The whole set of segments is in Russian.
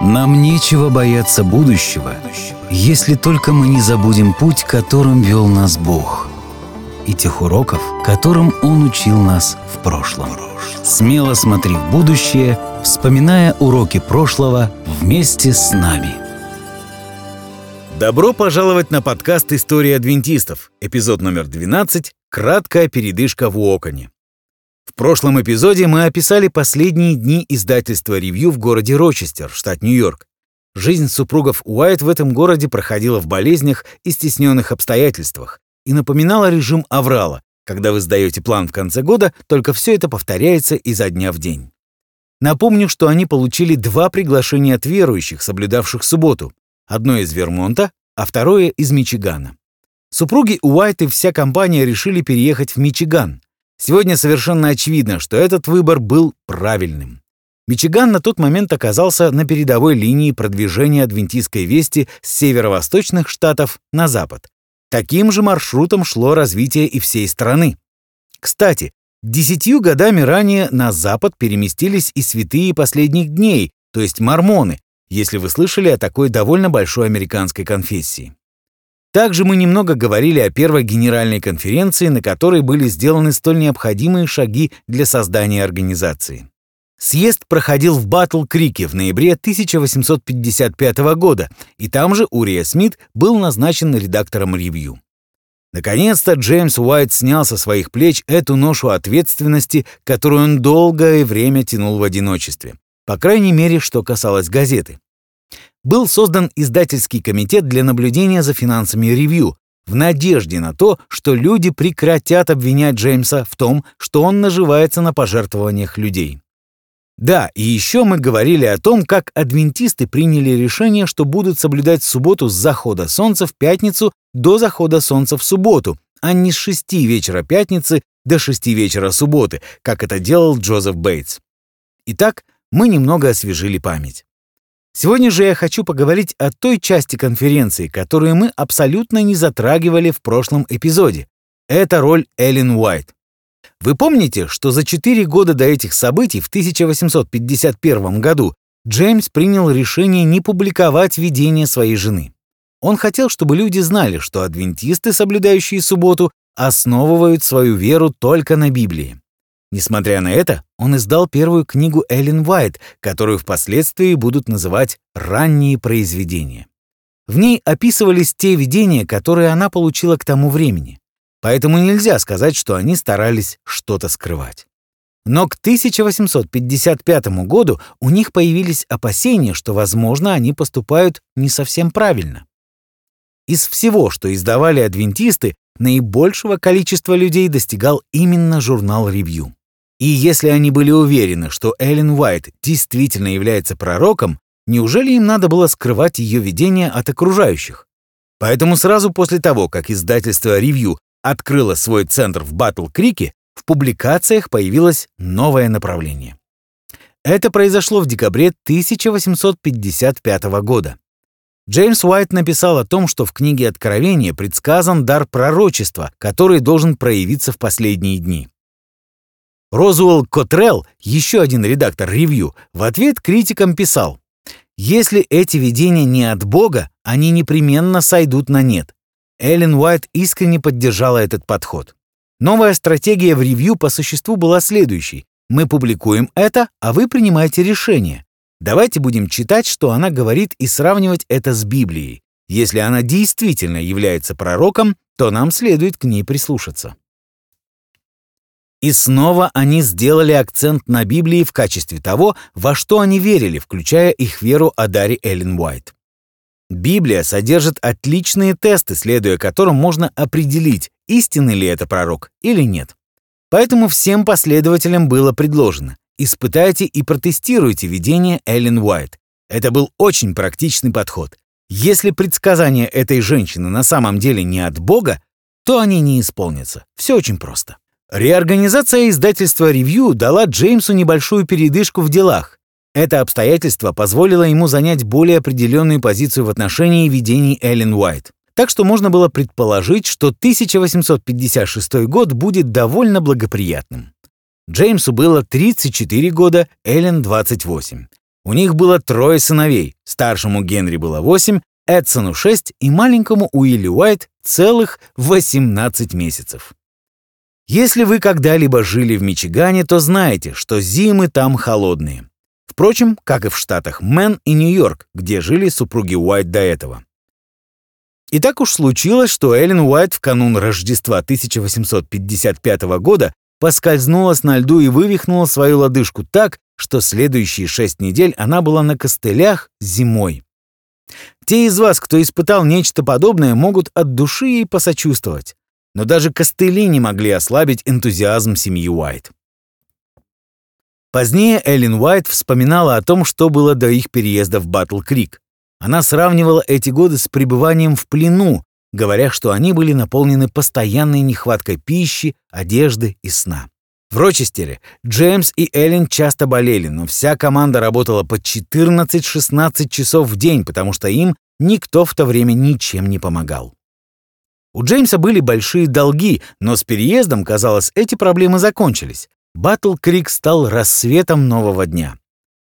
Нам нечего бояться будущего, если только мы не забудем путь, которым вел нас Бог, и тех уроков, которым Он учил нас в прошлом. Смело смотри в будущее, вспоминая уроки прошлого вместе с нами. Добро пожаловать на подкаст «История адвентистов», эпизод номер 12 «Краткая передышка в Уоконе». В прошлом эпизоде мы описали последние дни издательства «Ревью» в городе Рочестер, штат Нью-Йорк. Жизнь супругов Уайт в этом городе проходила в болезнях и стесненных обстоятельствах и напоминала режим Аврала, когда вы сдаете план в конце года, только все это повторяется изо дня в день. Напомню, что они получили два приглашения от верующих, соблюдавших субботу. Одно из Вермонта, а второе из Мичигана. Супруги Уайт и вся компания решили переехать в Мичиган, Сегодня совершенно очевидно, что этот выбор был правильным. Мичиган на тот момент оказался на передовой линии продвижения адвентистской вести с северо-восточных штатов на запад. Таким же маршрутом шло развитие и всей страны. Кстати, десятью годами ранее на запад переместились и святые последних дней, то есть мормоны, если вы слышали о такой довольно большой американской конфессии. Также мы немного говорили о первой генеральной конференции, на которой были сделаны столь необходимые шаги для создания организации. Съезд проходил в Батл-Крике в ноябре 1855 года, и там же Урия Смит был назначен редактором ревью. Наконец-то Джеймс Уайт снял со своих плеч эту ношу ответственности, которую он долгое время тянул в одиночестве. По крайней мере, что касалось газеты был создан издательский комитет для наблюдения за финансами ревью, в надежде на то, что люди прекратят обвинять Джеймса в том, что он наживается на пожертвованиях людей. Да, и еще мы говорили о том, как адвентисты приняли решение, что будут соблюдать субботу с захода солнца в пятницу до захода солнца в субботу, а не с 6 вечера пятницы до 6 вечера субботы, как это делал Джозеф Бейтс. Итак, мы немного освежили память. Сегодня же я хочу поговорить о той части конференции, которую мы абсолютно не затрагивали в прошлом эпизоде. Это роль Эллен Уайт. Вы помните, что за 4 года до этих событий в 1851 году Джеймс принял решение не публиковать видение своей жены. Он хотел, чтобы люди знали, что адвентисты, соблюдающие субботу, основывают свою веру только на Библии. Несмотря на это, он издал первую книгу Эллен Уайт, которую впоследствии будут называть «ранние произведения». В ней описывались те видения, которые она получила к тому времени. Поэтому нельзя сказать, что они старались что-то скрывать. Но к 1855 году у них появились опасения, что, возможно, они поступают не совсем правильно. Из всего, что издавали адвентисты, наибольшего количества людей достигал именно журнал «Ревью». И если они были уверены, что Эллен Уайт действительно является пророком, неужели им надо было скрывать ее видение от окружающих? Поэтому сразу после того, как издательство «Ревью» открыло свой центр в Батл-Крике, в публикациях появилось новое направление. Это произошло в декабре 1855 года. Джеймс Уайт написал о том, что в книге Откровения предсказан дар пророчества, который должен проявиться в последние дни. Розуэлл Котрелл, еще один редактор ревью, в ответ критикам писал, «Если эти видения не от Бога, они непременно сойдут на нет». Эллен Уайт искренне поддержала этот подход. Новая стратегия в ревью по существу была следующей. Мы публикуем это, а вы принимаете решение. Давайте будем читать, что она говорит, и сравнивать это с Библией. Если она действительно является пророком, то нам следует к ней прислушаться. И снова они сделали акцент на Библии в качестве того, во что они верили, включая их веру о даре Эллен Уайт. Библия содержит отличные тесты, следуя которым можно определить, истинный ли это пророк или нет. Поэтому всем последователям было предложено Испытайте и протестируйте видение Эллен Уайт. Это был очень практичный подход. Если предсказания этой женщины на самом деле не от Бога, то они не исполнятся. Все очень просто. Реорганизация издательства «Ревью» дала Джеймсу небольшую передышку в делах. Это обстоятельство позволило ему занять более определенную позицию в отношении видений Эллен Уайт. Так что можно было предположить, что 1856 год будет довольно благоприятным. Джеймсу было 34 года, Эллен 28. У них было трое сыновей. Старшему Генри было 8, Эдсону 6 и маленькому Уилли Уайт целых 18 месяцев. Если вы когда-либо жили в Мичигане, то знаете, что зимы там холодные. Впрочем, как и в штатах Мэн и Нью-Йорк, где жили супруги Уайт до этого. И так уж случилось, что Эллен Уайт в канун Рождества 1855 года поскользнулась на льду и вывихнула свою лодыжку так, что следующие шесть недель она была на костылях зимой. Те из вас, кто испытал нечто подобное, могут от души ей посочувствовать. Но даже костыли не могли ослабить энтузиазм семьи Уайт. Позднее Эллен Уайт вспоминала о том, что было до их переезда в Батл-Крик. Она сравнивала эти годы с пребыванием в плену, говоря, что они были наполнены постоянной нехваткой пищи, одежды и сна. В Рочестере Джеймс и Эллен часто болели, но вся команда работала по 14-16 часов в день, потому что им никто в то время ничем не помогал. У Джеймса были большие долги, но с переездом, казалось, эти проблемы закончились. Батл Крик стал рассветом нового дня.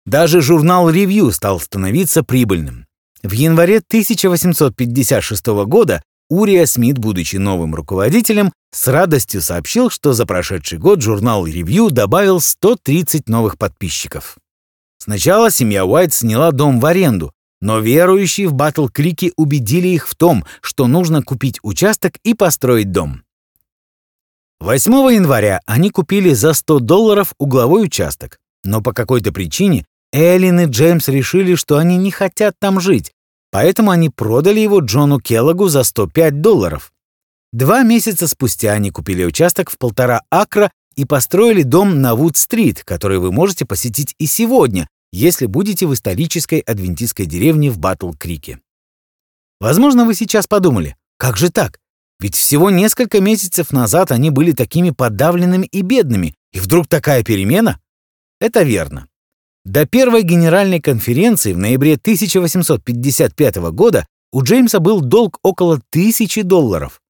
Даже журнал «Ревью» стал становиться прибыльным. В январе 1856 года Урия Смит, будучи новым руководителем, с радостью сообщил, что за прошедший год журнал «Ревью» добавил 130 новых подписчиков. Сначала семья Уайт сняла дом в аренду, но верующие в Батл Крике убедили их в том, что нужно купить участок и построить дом. 8 января они купили за 100 долларов угловой участок, но по какой-то причине Эллен и Джеймс решили, что они не хотят там жить, Поэтому они продали его Джону Келлогу за 105 долларов. Два месяца спустя они купили участок в полтора акра и построили дом на Вуд-стрит, который вы можете посетить и сегодня, если будете в исторической адвентистской деревне в Батл-Крике. Возможно, вы сейчас подумали, как же так? Ведь всего несколько месяцев назад они были такими подавленными и бедными, и вдруг такая перемена? Это верно. До первой генеральной конференции в ноябре 1855 года у Джеймса был долг около тысячи долларов.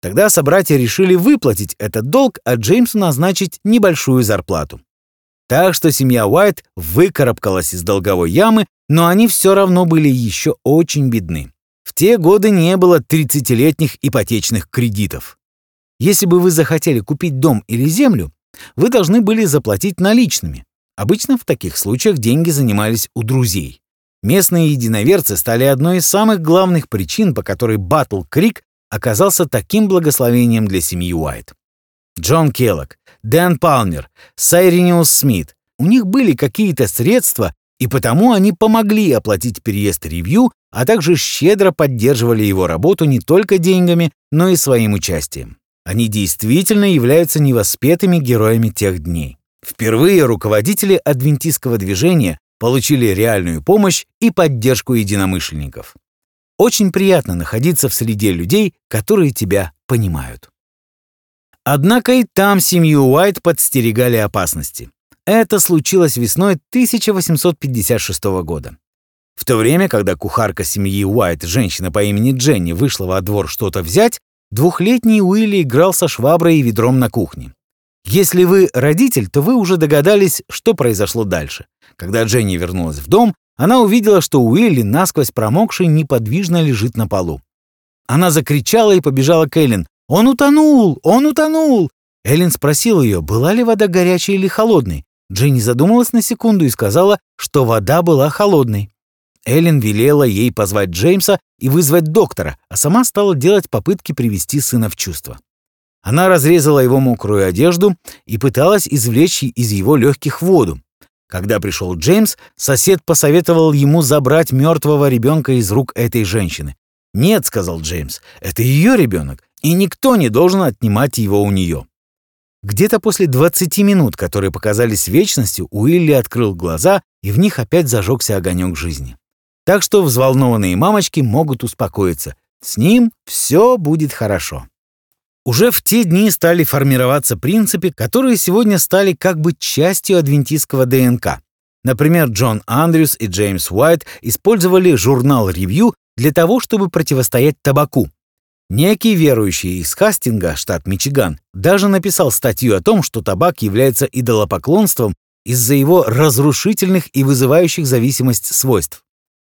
Тогда собратья решили выплатить этот долг, а Джеймсу назначить небольшую зарплату. Так что семья Уайт выкарабкалась из долговой ямы, но они все равно были еще очень бедны. В те годы не было 30-летних ипотечных кредитов. Если бы вы захотели купить дом или землю, вы должны были заплатить наличными. Обычно в таких случаях деньги занимались у друзей. Местные единоверцы стали одной из самых главных причин, по которой Батл Крик оказался таким благословением для семьи Уайт. Джон Келлог, Дэн Палмер, Сайриниус Смит. У них были какие-то средства, и потому они помогли оплатить переезд ревью, а также щедро поддерживали его работу не только деньгами, но и своим участием. Они действительно являются невоспетыми героями тех дней. Впервые руководители адвентистского движения получили реальную помощь и поддержку единомышленников. Очень приятно находиться в среде людей, которые тебя понимают. Однако и там семью Уайт подстерегали опасности. Это случилось весной 1856 года. В то время, когда кухарка семьи Уайт, женщина по имени Дженни, вышла во двор что-то взять, двухлетний Уилли играл со шваброй и ведром на кухне. Если вы родитель, то вы уже догадались, что произошло дальше. Когда Дженни вернулась в дом, она увидела, что Уилли, насквозь промокший, неподвижно лежит на полу. Она закричала и побежала к Эллен. «Он утонул! Он утонул!» Эллен спросил ее, была ли вода горячей или холодной. Дженни задумалась на секунду и сказала, что вода была холодной. Эллен велела ей позвать Джеймса и вызвать доктора, а сама стала делать попытки привести сына в чувство. Она разрезала его мокрую одежду и пыталась извлечь из его легких воду. Когда пришел Джеймс, сосед посоветовал ему забрать мертвого ребенка из рук этой женщины. «Нет», — сказал Джеймс, — «это ее ребенок, и никто не должен отнимать его у нее». Где-то после 20 минут, которые показались вечностью, Уилли открыл глаза, и в них опять зажегся огонек жизни. Так что взволнованные мамочки могут успокоиться. С ним все будет хорошо. Уже в те дни стали формироваться принципы, которые сегодня стали как бы частью адвентистского ДНК. Например, Джон Андрюс и Джеймс Уайт использовали журнал «Ревью» для того, чтобы противостоять табаку. Некий верующий из Хастинга, штат Мичиган, даже написал статью о том, что табак является идолопоклонством из-за его разрушительных и вызывающих зависимость свойств.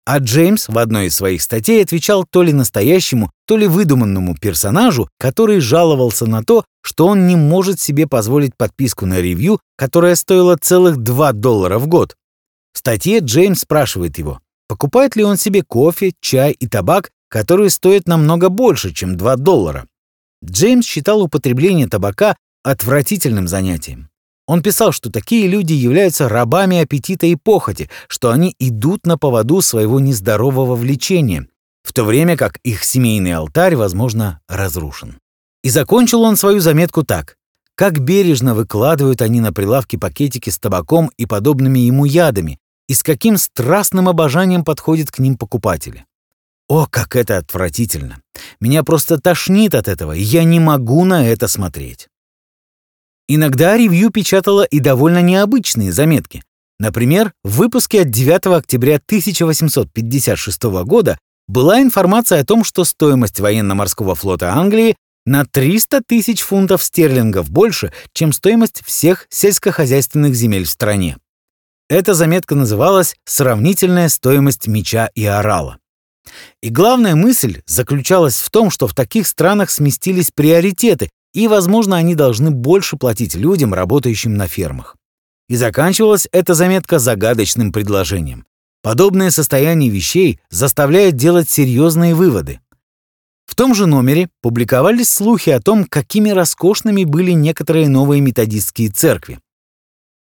А Джеймс в одной из своих статей отвечал то ли настоящему, то ли выдуманному персонажу, который жаловался на то, что он не может себе позволить подписку на ревью, которая стоила целых 2 доллара в год. В статье Джеймс спрашивает его, покупает ли он себе кофе, чай и табак, которые стоят намного больше, чем 2 доллара. Джеймс считал употребление табака отвратительным занятием. Он писал, что такие люди являются рабами аппетита и похоти, что они идут на поводу своего нездорового влечения, в то время как их семейный алтарь, возможно, разрушен. И закончил он свою заметку так. Как бережно выкладывают они на прилавке пакетики с табаком и подобными ему ядами, и с каким страстным обожанием подходят к ним покупатели. О, как это отвратительно! Меня просто тошнит от этого, и я не могу на это смотреть. Иногда ревью печатала и довольно необычные заметки. Например, в выпуске от 9 октября 1856 года была информация о том, что стоимость военно-морского флота Англии на 300 тысяч фунтов стерлингов больше, чем стоимость всех сельскохозяйственных земель в стране. Эта заметка называлась «Сравнительная стоимость меча и орала». И главная мысль заключалась в том, что в таких странах сместились приоритеты, и, возможно, они должны больше платить людям, работающим на фермах. И заканчивалась эта заметка загадочным предложением. Подобное состояние вещей заставляет делать серьезные выводы. В том же номере публиковались слухи о том, какими роскошными были некоторые новые методистские церкви.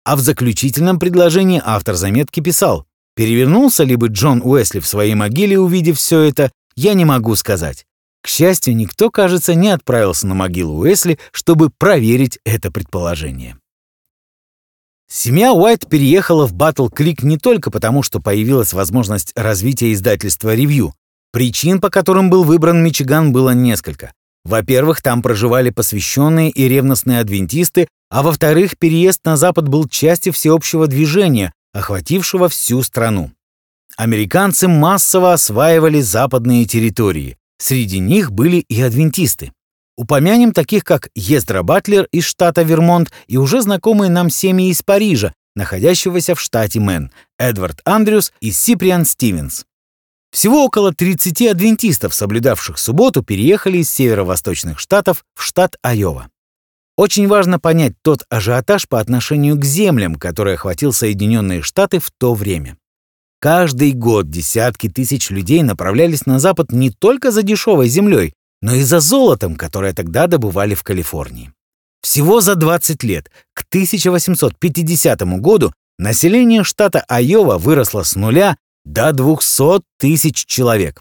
А в заключительном предложении автор заметки писал, перевернулся ли бы Джон Уэсли в своей могиле, увидев все это, я не могу сказать. К счастью, никто, кажется, не отправился на могилу Уэсли, чтобы проверить это предположение. Семья Уайт переехала в Батл Крик не только потому, что появилась возможность развития издательства «Ревью». Причин, по которым был выбран Мичиган, было несколько. Во-первых, там проживали посвященные и ревностные адвентисты, а во-вторых, переезд на Запад был частью всеобщего движения, охватившего всю страну. Американцы массово осваивали западные территории. Среди них были и адвентисты. Упомянем таких, как Ездра Батлер из штата Вермонт и уже знакомые нам семьи из Парижа, находящегося в штате Мэн, Эдвард Андрюс и Сиприан Стивенс. Всего около 30 адвентистов, соблюдавших субботу, переехали из северо-восточных штатов в штат Айова. Очень важно понять тот ажиотаж по отношению к землям, который охватил Соединенные Штаты в то время. Каждый год десятки тысяч людей направлялись на запад не только за дешевой землей, но и за золотом, которое тогда добывали в Калифорнии. Всего за 20 лет, к 1850 году, население штата Айова выросло с нуля до 200 тысяч человек.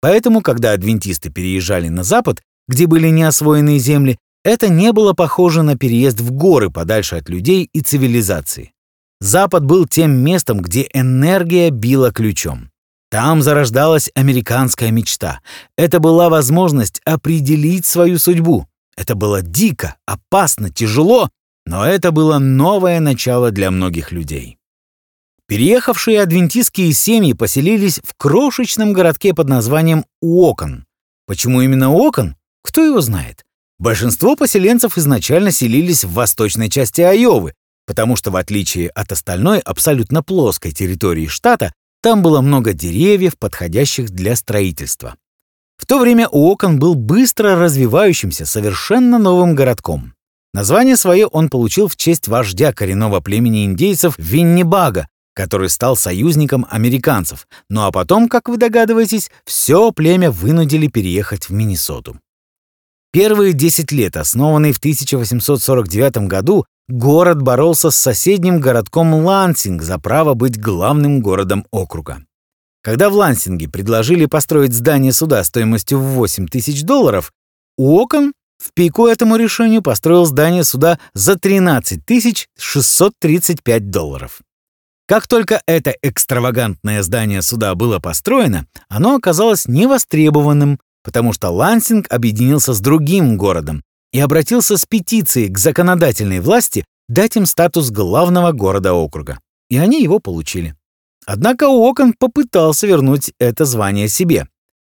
Поэтому, когда адвентисты переезжали на запад, где были неосвоенные земли, это не было похоже на переезд в горы подальше от людей и цивилизации. Запад был тем местом, где энергия била ключом. Там зарождалась американская мечта. Это была возможность определить свою судьбу. Это было дико, опасно, тяжело, но это было новое начало для многих людей. Переехавшие адвентистские семьи поселились в крошечном городке под названием Уокон. Почему именно Уокон? Кто его знает? Большинство поселенцев изначально селились в восточной части Айовы, потому что в отличие от остальной абсолютно плоской территории штата, там было много деревьев, подходящих для строительства. В то время Уокон был быстро развивающимся, совершенно новым городком. Название свое он получил в честь вождя коренного племени индейцев Виннибага, который стал союзником американцев. Ну а потом, как вы догадываетесь, все племя вынудили переехать в Миннесоту. Первые 10 лет, основанный в 1849 году, город боролся с соседним городком Лансинг за право быть главным городом округа. Когда в Лансинге предложили построить здание суда стоимостью в 8 тысяч долларов, Уокон в пику этому решению построил здание суда за 13 635 долларов. Как только это экстравагантное здание суда было построено, оно оказалось невостребованным, потому что Лансинг объединился с другим городом, и обратился с петицией к законодательной власти дать им статус главного города округа. И они его получили. Однако Уокон попытался вернуть это звание себе.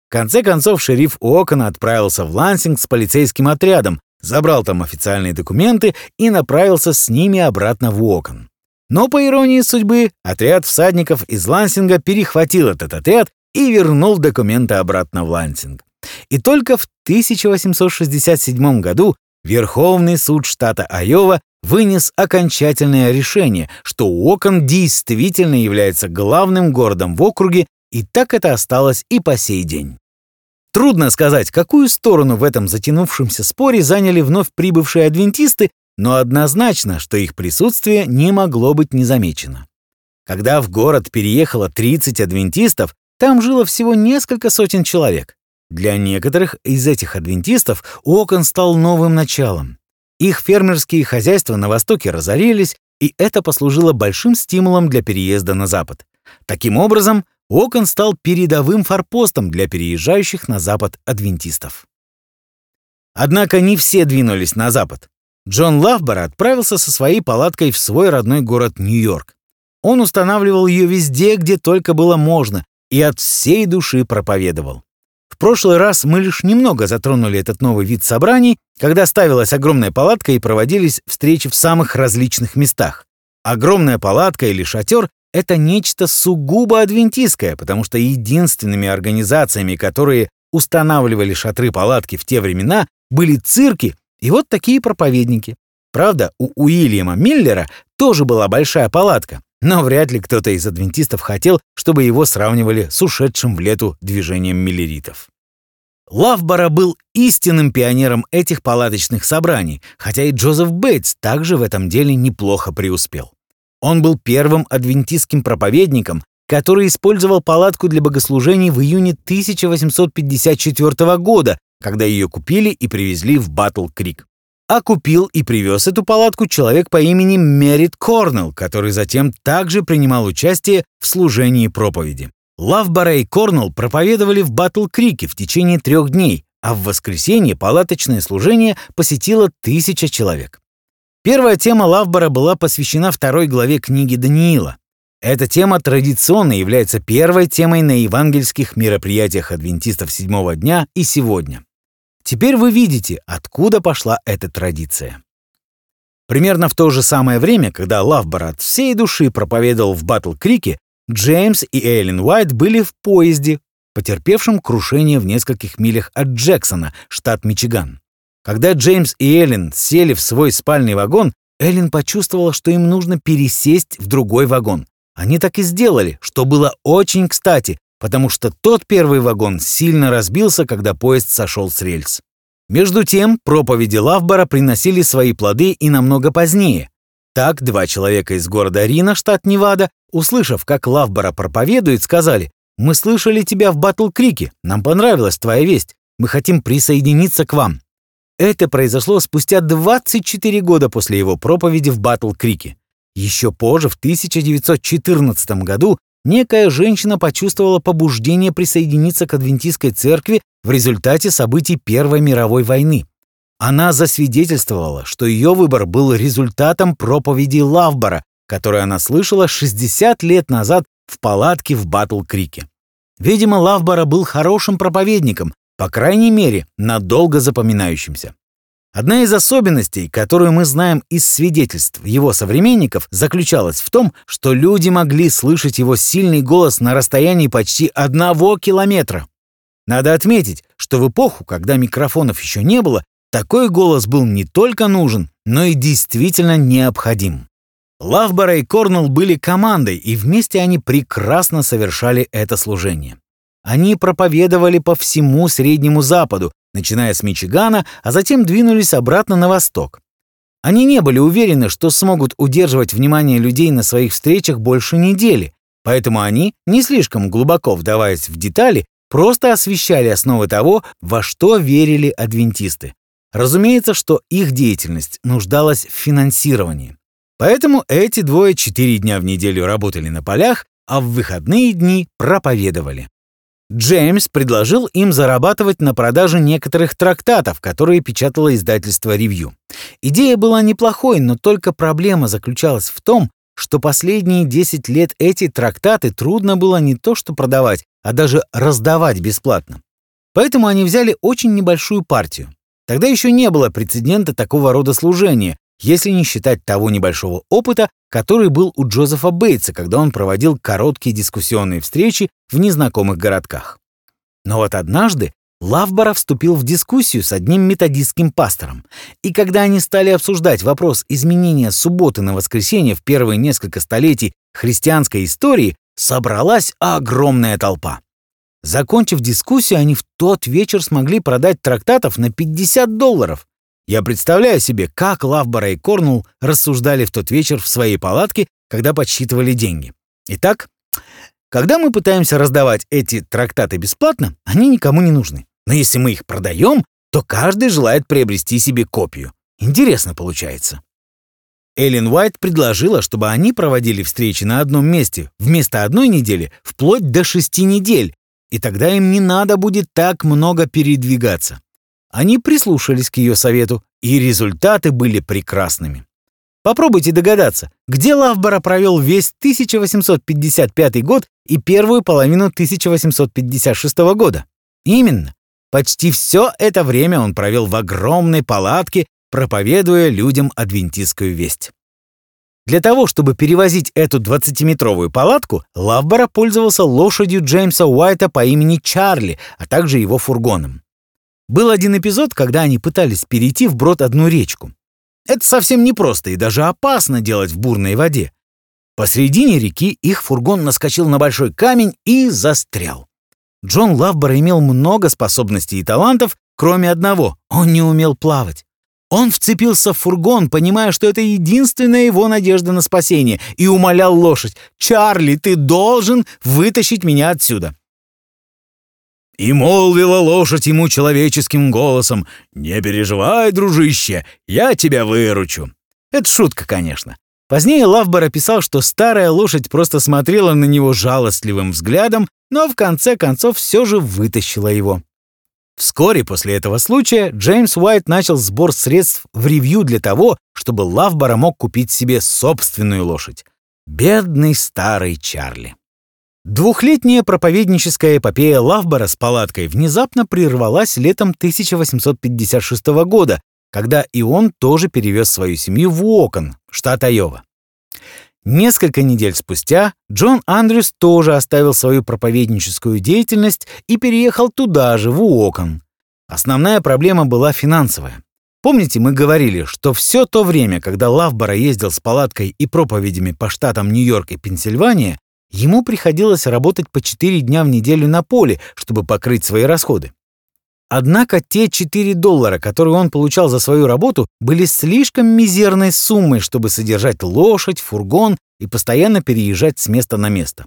В конце концов, шериф Уокона отправился в Лансинг с полицейским отрядом, забрал там официальные документы и направился с ними обратно в Уокон. Но, по иронии судьбы, отряд всадников из Лансинга перехватил этот отряд и вернул документы обратно в Лансинг. И только в 1867 году Верховный суд штата Айова вынес окончательное решение, что Уокон действительно является главным городом в округе, и так это осталось и по сей день. Трудно сказать, какую сторону в этом затянувшемся споре заняли вновь прибывшие адвентисты, но однозначно, что их присутствие не могло быть незамечено. Когда в город переехало 30 адвентистов, там жило всего несколько сотен человек. Для некоторых из этих адвентистов Окон стал новым началом. Их фермерские хозяйства на Востоке разорились, и это послужило большим стимулом для переезда на Запад. Таким образом, Окон стал передовым форпостом для переезжающих на Запад адвентистов. Однако не все двинулись на Запад. Джон Лавбора отправился со своей палаткой в свой родной город Нью-Йорк. Он устанавливал ее везде, где только было можно, и от всей души проповедовал. Прошлый раз мы лишь немного затронули этот новый вид собраний, когда ставилась огромная палатка и проводились встречи в самых различных местах. Огромная палатка или шатер — это нечто сугубо адвентистское, потому что единственными организациями, которые устанавливали шатры-палатки в те времена, были цирки и вот такие проповедники. Правда, у Уильяма Миллера тоже была большая палатка, но вряд ли кто-то из адвентистов хотел, чтобы его сравнивали с ушедшим в лету движением миллеритов. Лавбора был истинным пионером этих палаточных собраний, хотя и Джозеф Бейтс также в этом деле неплохо преуспел. Он был первым адвентистским проповедником, который использовал палатку для богослужений в июне 1854 года, когда ее купили и привезли в Батл-Крик а купил и привез эту палатку человек по имени Мерит Корнелл, который затем также принимал участие в служении проповеди. Лавбора и Корнелл проповедовали в Батл-Крике в течение трех дней, а в воскресенье палаточное служение посетило тысяча человек. Первая тема Лавбора была посвящена второй главе книги Даниила. Эта тема традиционно является первой темой на евангельских мероприятиях адвентистов седьмого дня и сегодня. Теперь вы видите, откуда пошла эта традиция. Примерно в то же самое время, когда Лавбор всей души проповедовал в Батл-Крике, Джеймс и Эйлин Уайт были в поезде, потерпевшем крушение в нескольких милях от Джексона, штат Мичиган. Когда Джеймс и Эллен сели в свой спальный вагон, Эллен почувствовала, что им нужно пересесть в другой вагон. Они так и сделали, что было очень кстати, потому что тот первый вагон сильно разбился, когда поезд сошел с рельс. Между тем, проповеди Лавбора приносили свои плоды и намного позднее. Так, два человека из города Рина, штат Невада, услышав, как Лавбора проповедует, сказали, «Мы слышали тебя в Батл-Крике, нам понравилась твоя весть, мы хотим присоединиться к вам». Это произошло спустя 24 года после его проповеди в Батл-Крике. Еще позже, в 1914 году, некая женщина почувствовала побуждение присоединиться к адвентистской церкви в результате событий Первой мировой войны. Она засвидетельствовала, что ее выбор был результатом проповеди Лавбора, которую она слышала 60 лет назад в палатке в Батл-Крике. Видимо, Лавбора был хорошим проповедником, по крайней мере, надолго запоминающимся. Одна из особенностей, которую мы знаем из свидетельств его современников, заключалась в том, что люди могли слышать его сильный голос на расстоянии почти одного километра. Надо отметить, что в эпоху, когда микрофонов еще не было, такой голос был не только нужен, но и действительно необходим. Лавбора и Корнелл были командой, и вместе они прекрасно совершали это служение. Они проповедовали по всему Среднему Западу, начиная с Мичигана, а затем двинулись обратно на восток. Они не были уверены, что смогут удерживать внимание людей на своих встречах больше недели, поэтому они, не слишком глубоко вдаваясь в детали, просто освещали основы того, во что верили адвентисты. Разумеется, что их деятельность нуждалась в финансировании. Поэтому эти двое четыре дня в неделю работали на полях, а в выходные дни проповедовали. Джеймс предложил им зарабатывать на продаже некоторых трактатов, которые печатало издательство «Ревью». Идея была неплохой, но только проблема заключалась в том, что последние 10 лет эти трактаты трудно было не то что продавать, а даже раздавать бесплатно. Поэтому они взяли очень небольшую партию. Тогда еще не было прецедента такого рода служения, если не считать того небольшого опыта, который был у Джозефа Бейтса, когда он проводил короткие дискуссионные встречи в незнакомых городках. Но вот однажды Лавбора вступил в дискуссию с одним методистским пастором, и когда они стали обсуждать вопрос изменения субботы на воскресенье в первые несколько столетий христианской истории, собралась огромная толпа. Закончив дискуссию, они в тот вечер смогли продать трактатов на 50 долларов. Я представляю себе, как Лавбора и Корнул рассуждали в тот вечер в своей палатке, когда подсчитывали деньги. Итак, когда мы пытаемся раздавать эти трактаты бесплатно, они никому не нужны. Но если мы их продаем, то каждый желает приобрести себе копию. Интересно получается. Эллен Уайт предложила, чтобы они проводили встречи на одном месте вместо одной недели вплоть до шести недель, и тогда им не надо будет так много передвигаться. Они прислушались к ее совету, и результаты были прекрасными. Попробуйте догадаться, где Лавбора провел весь 1855 год и первую половину 1856 года. Именно. Почти все это время он провел в огромной палатке, проповедуя людям адвентистскую весть. Для того, чтобы перевозить эту 20-метровую палатку, Лавбора пользовался лошадью Джеймса Уайта по имени Чарли, а также его фургоном. Был один эпизод, когда они пытались перейти вброд одну речку. Это совсем непросто и даже опасно делать в бурной воде. Посредине реки их фургон наскочил на большой камень и застрял. Джон Лавбор имел много способностей и талантов, кроме одного — он не умел плавать. Он вцепился в фургон, понимая, что это единственная его надежда на спасение, и умолял лошадь «Чарли, ты должен вытащить меня отсюда». И молвила лошадь ему человеческим голосом «Не переживай, дружище, я тебя выручу». Это шутка, конечно. Позднее Лавбор описал, что старая лошадь просто смотрела на него жалостливым взглядом, но в конце концов все же вытащила его. Вскоре после этого случая Джеймс Уайт начал сбор средств в ревью для того, чтобы Лавбора мог купить себе собственную лошадь. Бедный старый Чарли. Двухлетняя проповедническая эпопея Лавбора с палаткой внезапно прервалась летом 1856 года, когда и он тоже перевез свою семью в Уокон, штат Айова. Несколько недель спустя Джон Андрюс тоже оставил свою проповедническую деятельность и переехал туда же, в Уокон. Основная проблема была финансовая. Помните, мы говорили, что все то время, когда Лавбора ездил с палаткой и проповедями по штатам Нью-Йорк и Пенсильвания, ему приходилось работать по 4 дня в неделю на поле, чтобы покрыть свои расходы. Однако те 4 доллара, которые он получал за свою работу, были слишком мизерной суммой, чтобы содержать лошадь, фургон и постоянно переезжать с места на место.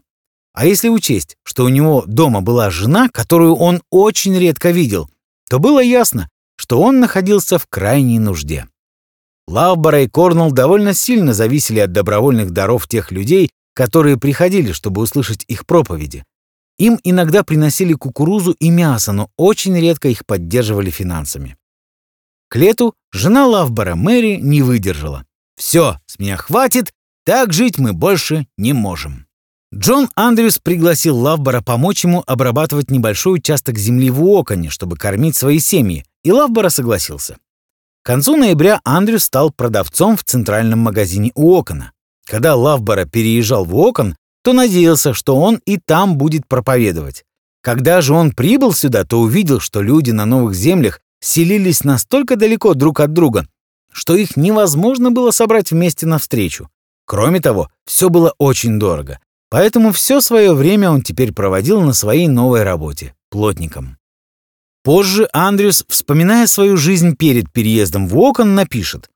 А если учесть, что у него дома была жена, которую он очень редко видел, то было ясно, что он находился в крайней нужде. Лавбора и Корнелл довольно сильно зависели от добровольных даров тех людей, которые приходили, чтобы услышать их проповеди. Им иногда приносили кукурузу и мясо, но очень редко их поддерживали финансами. К лету жена Лавбора Мэри не выдержала. «Все, с меня хватит, так жить мы больше не можем». Джон Андрюс пригласил Лавбора помочь ему обрабатывать небольшой участок земли в Уоконе, чтобы кормить свои семьи, и Лавбора согласился. К концу ноября Андрюс стал продавцом в центральном магазине Уокона. Когда Лавбора переезжал в Уокон, то надеялся, что он и там будет проповедовать. Когда же он прибыл сюда, то увидел, что люди на новых землях селились настолько далеко друг от друга, что их невозможно было собрать вместе навстречу. Кроме того, все было очень дорого, поэтому все свое время он теперь проводил на своей новой работе — плотником. Позже Андрюс, вспоминая свою жизнь перед переездом в Окон, напишет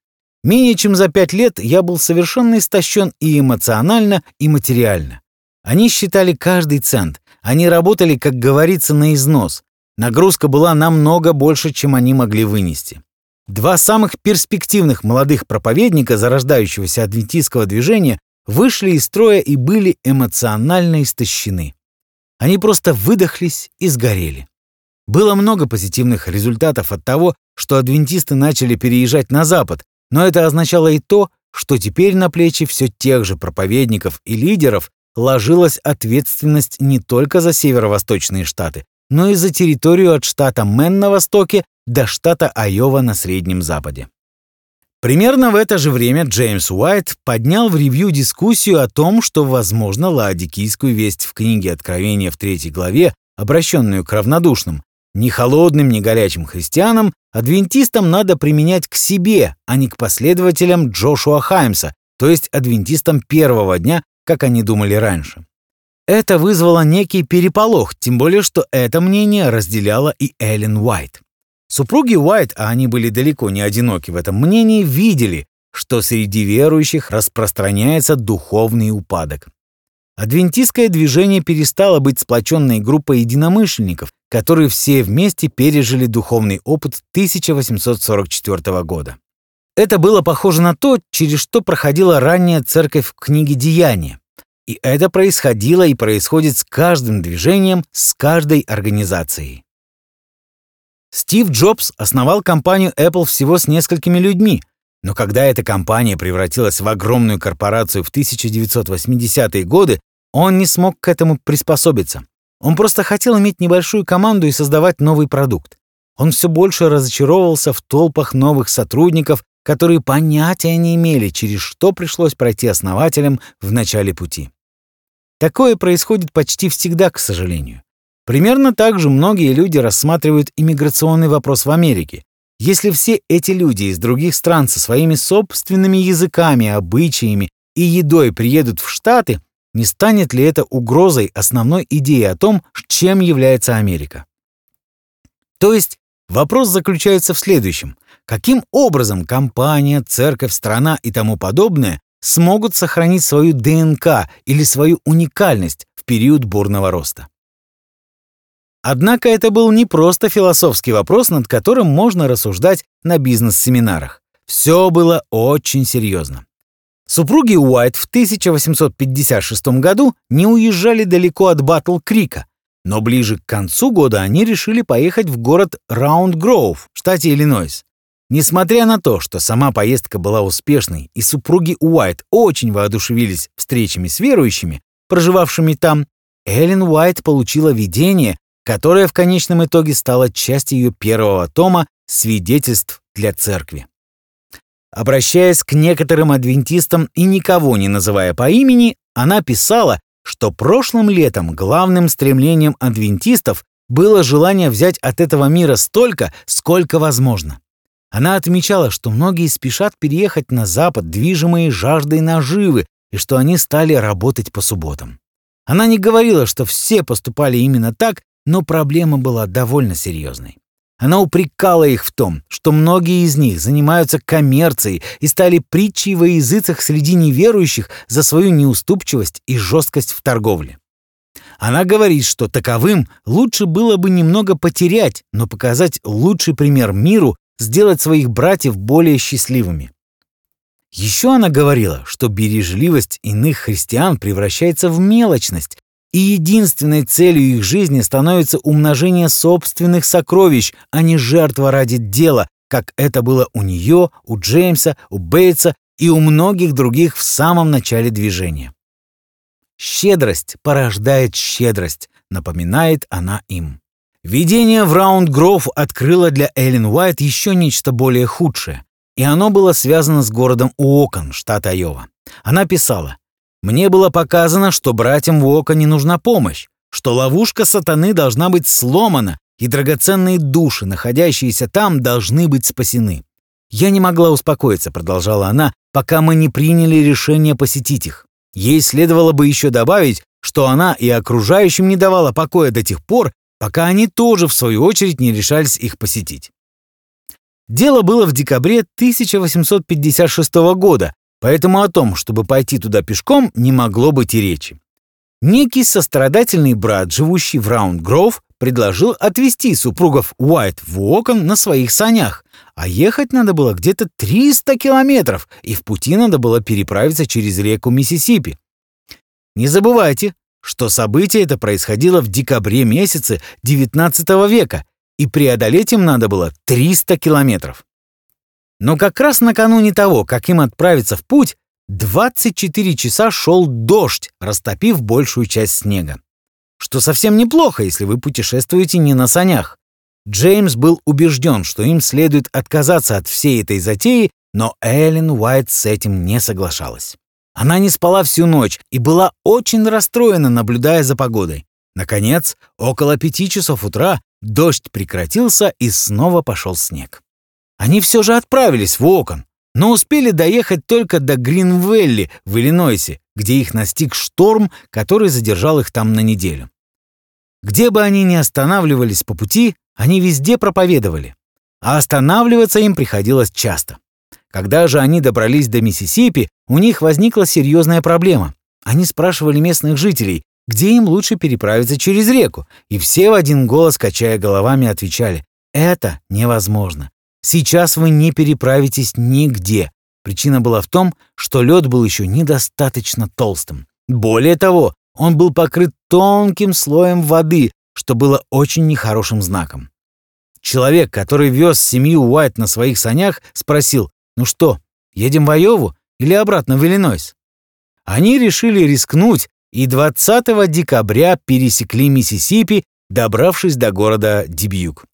Менее чем за пять лет я был совершенно истощен и эмоционально, и материально. Они считали каждый цент. Они работали, как говорится, на износ. Нагрузка была намного больше, чем они могли вынести. Два самых перспективных молодых проповедника зарождающегося адвентистского движения вышли из строя и были эмоционально истощены. Они просто выдохлись и сгорели. Было много позитивных результатов от того, что адвентисты начали переезжать на Запад, но это означало и то, что теперь на плечи все тех же проповедников и лидеров ложилась ответственность не только за северо-восточные штаты, но и за территорию от штата Мэн на востоке до штата Айова на Среднем Западе. Примерно в это же время Джеймс Уайт поднял в ревью дискуссию о том, что, возможно, ладикийскую весть в книге Откровения в третьей главе, обращенную к равнодушным, ни холодным, ни горячим христианам, адвентистам надо применять к себе, а не к последователям Джошуа Хаймса, то есть адвентистам первого дня, как они думали раньше. Это вызвало некий переполох, тем более, что это мнение разделяла и Эллен Уайт. Супруги Уайт, а они были далеко не одиноки в этом мнении, видели, что среди верующих распространяется духовный упадок. Адвентистское движение перестало быть сплоченной группой единомышленников, которые все вместе пережили духовный опыт 1844 года. Это было похоже на то, через что проходила ранняя церковь в книге «Деяния». И это происходило и происходит с каждым движением, с каждой организацией. Стив Джобс основал компанию Apple всего с несколькими людьми, но когда эта компания превратилась в огромную корпорацию в 1980-е годы, он не смог к этому приспособиться. Он просто хотел иметь небольшую команду и создавать новый продукт. Он все больше разочаровывался в толпах новых сотрудников, которые понятия не имели, через что пришлось пройти основателям в начале пути. Такое происходит почти всегда, к сожалению. Примерно так же многие люди рассматривают иммиграционный вопрос в Америке. Если все эти люди из других стран со своими собственными языками, обычаями и едой приедут в Штаты, не станет ли это угрозой основной идеи о том, чем является Америка? То есть вопрос заключается в следующем. Каким образом компания, церковь, страна и тому подобное смогут сохранить свою ДНК или свою уникальность в период бурного роста? Однако это был не просто философский вопрос, над которым можно рассуждать на бизнес-семинарах. Все было очень серьезно. Супруги Уайт в 1856 году не уезжали далеко от Батл-Крика, но ближе к концу года они решили поехать в город Раунд-Гроув, штате Иллинойс. Несмотря на то, что сама поездка была успешной и супруги Уайт очень воодушевились встречами с верующими, проживавшими там, Эллен Уайт получила видение, которое в конечном итоге стало частью ее первого тома «Свидетельств для церкви». Обращаясь к некоторым адвентистам и никого не называя по имени, она писала, что прошлым летом главным стремлением адвентистов было желание взять от этого мира столько, сколько возможно. Она отмечала, что многие спешат переехать на Запад, движимые жаждой наживы, и что они стали работать по субботам. Она не говорила, что все поступали именно так, но проблема была довольно серьезной. Она упрекала их в том, что многие из них занимаются коммерцией и стали притчей во языцах среди неверующих за свою неуступчивость и жесткость в торговле. Она говорит, что таковым лучше было бы немного потерять, но показать лучший пример миру, сделать своих братьев более счастливыми. Еще она говорила, что бережливость иных христиан превращается в мелочность, и единственной целью их жизни становится умножение собственных сокровищ, а не жертва ради дела, как это было у нее, у Джеймса, у Бейтса и у многих других в самом начале движения. «Щедрость порождает щедрость», — напоминает она им. Видение в Раунд-Гроув открыло для Эллен Уайт еще нечто более худшее, и оно было связано с городом Уокон, штат Айова. Она писала, мне было показано, что братьям Вока не нужна помощь, что ловушка сатаны должна быть сломана, и драгоценные души, находящиеся там, должны быть спасены. «Я не могла успокоиться», — продолжала она, «пока мы не приняли решение посетить их. Ей следовало бы еще добавить, что она и окружающим не давала покоя до тех пор, пока они тоже, в свою очередь, не решались их посетить». Дело было в декабре 1856 года, Поэтому о том, чтобы пойти туда пешком, не могло быть и речи. Некий сострадательный брат, живущий в Раунд-Гроув, предложил отвезти супругов Уайт в Уокон на своих санях, а ехать надо было где-то 300 километров, и в пути надо было переправиться через реку Миссисипи. Не забывайте, что событие это происходило в декабре месяце XIX века, и преодолеть им надо было 300 километров. Но как раз накануне того, как им отправиться в путь, 24 часа шел дождь, растопив большую часть снега. Что совсем неплохо, если вы путешествуете не на санях. Джеймс был убежден, что им следует отказаться от всей этой затеи, но Эллен Уайт с этим не соглашалась. Она не спала всю ночь и была очень расстроена, наблюдая за погодой. Наконец, около пяти часов утра дождь прекратился и снова пошел снег. Они все же отправились в Окон, но успели доехать только до Гринвелли в Иллинойсе, где их настиг шторм, который задержал их там на неделю. Где бы они ни останавливались по пути, они везде проповедовали, а останавливаться им приходилось часто. Когда же они добрались до Миссисипи, у них возникла серьезная проблема. Они спрашивали местных жителей, где им лучше переправиться через реку, и все в один голос, качая головами, отвечали «Это невозможно. Сейчас вы не переправитесь нигде». Причина была в том, что лед был еще недостаточно толстым. Более того, он был покрыт тонким слоем воды, что было очень нехорошим знаком. Человек, который вез семью Уайт на своих санях, спросил, «Ну что, едем в Айову или обратно в Иллинойс?» Они решили рискнуть и 20 декабря пересекли Миссисипи, добравшись до города Дебьюк.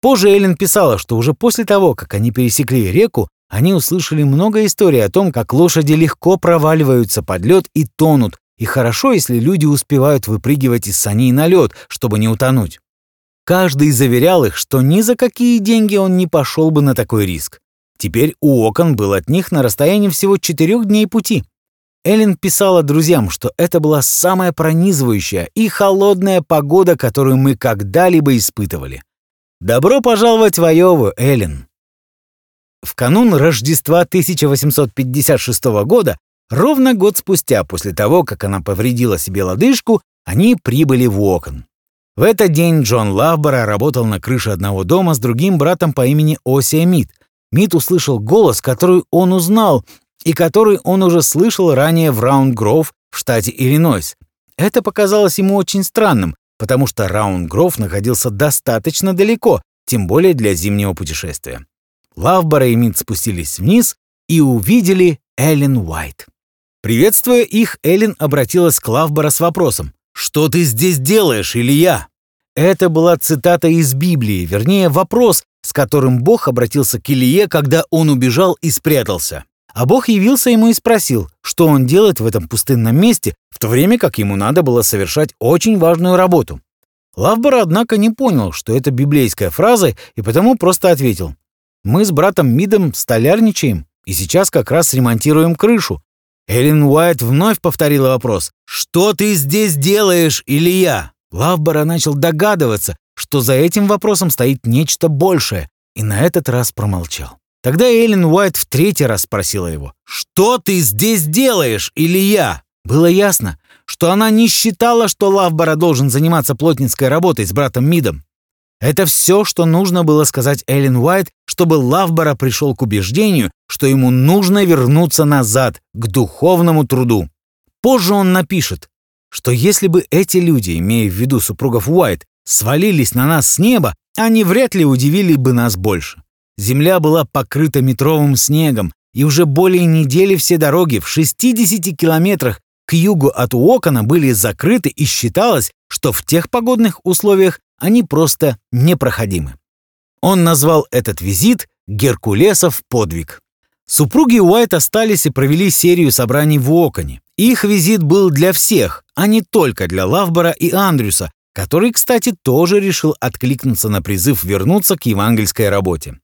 Позже Эллен писала, что уже после того, как они пересекли реку, они услышали много историй о том, как лошади легко проваливаются под лед и тонут, и хорошо, если люди успевают выпрыгивать из саней на лед, чтобы не утонуть. Каждый заверял их, что ни за какие деньги он не пошел бы на такой риск. Теперь у окон был от них на расстоянии всего четырех дней пути. Эллен писала друзьям, что это была самая пронизывающая и холодная погода, которую мы когда-либо испытывали. Добро пожаловать в Айову, Эллен. В канун Рождества 1856 года Ровно год спустя, после того, как она повредила себе лодыжку, они прибыли в Уокон. В этот день Джон Лавбора работал на крыше одного дома с другим братом по имени Осия Мид. Мид услышал голос, который он узнал, и который он уже слышал ранее в Раунд-Гроув в штате Иллинойс. Это показалось ему очень странным, потому что Раунд-Гроув находился достаточно далеко, тем более для зимнего путешествия. Лавбора и Мид спустились вниз и увидели Эллен Уайт. Приветствуя их, Эллен обратилась к Лавбора с вопросом «Что ты здесь делаешь, Илья?» Это была цитата из Библии, вернее, вопрос, с которым Бог обратился к Илье, когда он убежал и спрятался. А Бог явился ему и спросил, что он делает в этом пустынном месте, в то время как ему надо было совершать очень важную работу. Лавбор, однако, не понял, что это библейская фраза, и потому просто ответил. «Мы с братом Мидом столярничаем, и сейчас как раз ремонтируем крышу. Эллен Уайт вновь повторила вопрос. «Что ты здесь делаешь, Илья?» Лавбора начал догадываться, что за этим вопросом стоит нечто большее, и на этот раз промолчал. Тогда Эллен Уайт в третий раз спросила его. «Что ты здесь делаешь, Илья?» Было ясно, что она не считала, что Лавбора должен заниматься плотницкой работой с братом Мидом. Это все, что нужно было сказать Эллен Уайт, чтобы Лавбора пришел к убеждению, что ему нужно вернуться назад, к духовному труду. Позже он напишет, что если бы эти люди, имея в виду супругов Уайт, свалились на нас с неба, они вряд ли удивили бы нас больше. Земля была покрыта метровым снегом, и уже более недели все дороги в 60 километрах к югу от Уокона были закрыты, и считалось, что в тех погодных условиях они просто непроходимы. Он назвал этот визит «Геркулесов подвиг». Супруги Уайт остались и провели серию собраний в Оконе. Их визит был для всех, а не только для Лавбора и Андрюса, который, кстати, тоже решил откликнуться на призыв вернуться к евангельской работе.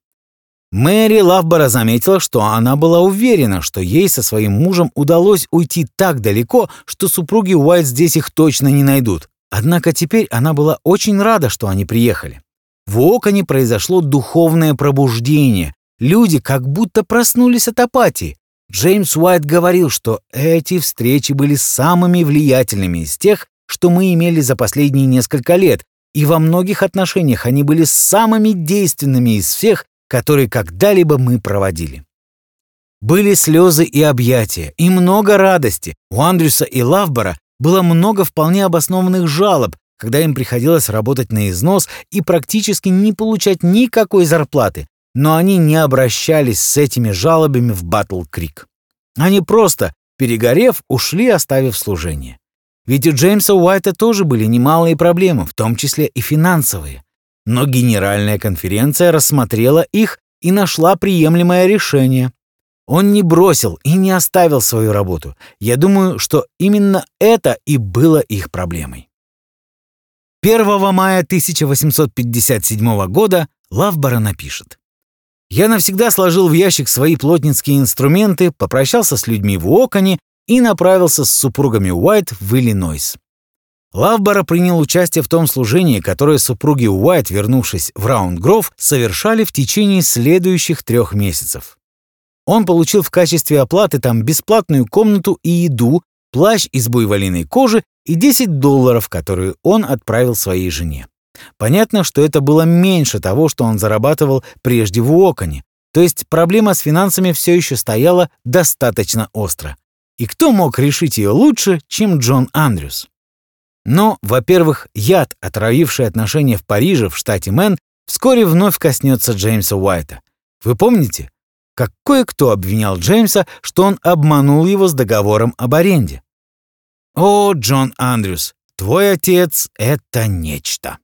Мэри Лавбора заметила, что она была уверена, что ей со своим мужем удалось уйти так далеко, что супруги Уайт здесь их точно не найдут. Однако теперь она была очень рада, что они приехали. В Оконе произошло духовное пробуждение. Люди как будто проснулись от апатии. Джеймс Уайт говорил, что эти встречи были самыми влиятельными из тех, что мы имели за последние несколько лет, и во многих отношениях они были самыми действенными из всех, которые когда-либо мы проводили. Были слезы и объятия, и много радости. У Андрюса и Лавбора было много вполне обоснованных жалоб, когда им приходилось работать на износ и практически не получать никакой зарплаты, но они не обращались с этими жалобами в Батл-Крик. Они просто, перегорев, ушли, оставив служение. Ведь у Джеймса Уайта тоже были немалые проблемы, в том числе и финансовые. Но Генеральная конференция рассмотрела их и нашла приемлемое решение. Он не бросил и не оставил свою работу. Я думаю, что именно это и было их проблемой. 1 мая 1857 года Лавбора напишет. «Я навсегда сложил в ящик свои плотницкие инструменты, попрощался с людьми в Уоконе и направился с супругами Уайт в Иллинойс. Лавбора принял участие в том служении, которое супруги Уайт, вернувшись в Раундгров, совершали в течение следующих трех месяцев. Он получил в качестве оплаты там бесплатную комнату и еду, плащ из буйволиной кожи и 10 долларов, которые он отправил своей жене. Понятно, что это было меньше того, что он зарабатывал прежде в Уоконе, то есть проблема с финансами все еще стояла достаточно остро. И кто мог решить ее лучше, чем Джон Андрюс? Но, во-первых, яд, отравивший отношения в Париже, в штате Мэн, вскоре вновь коснется Джеймса Уайта. Вы помните, как кое-кто обвинял Джеймса, что он обманул его с договором об аренде? О, Джон Андрюс, твой отец — это нечто.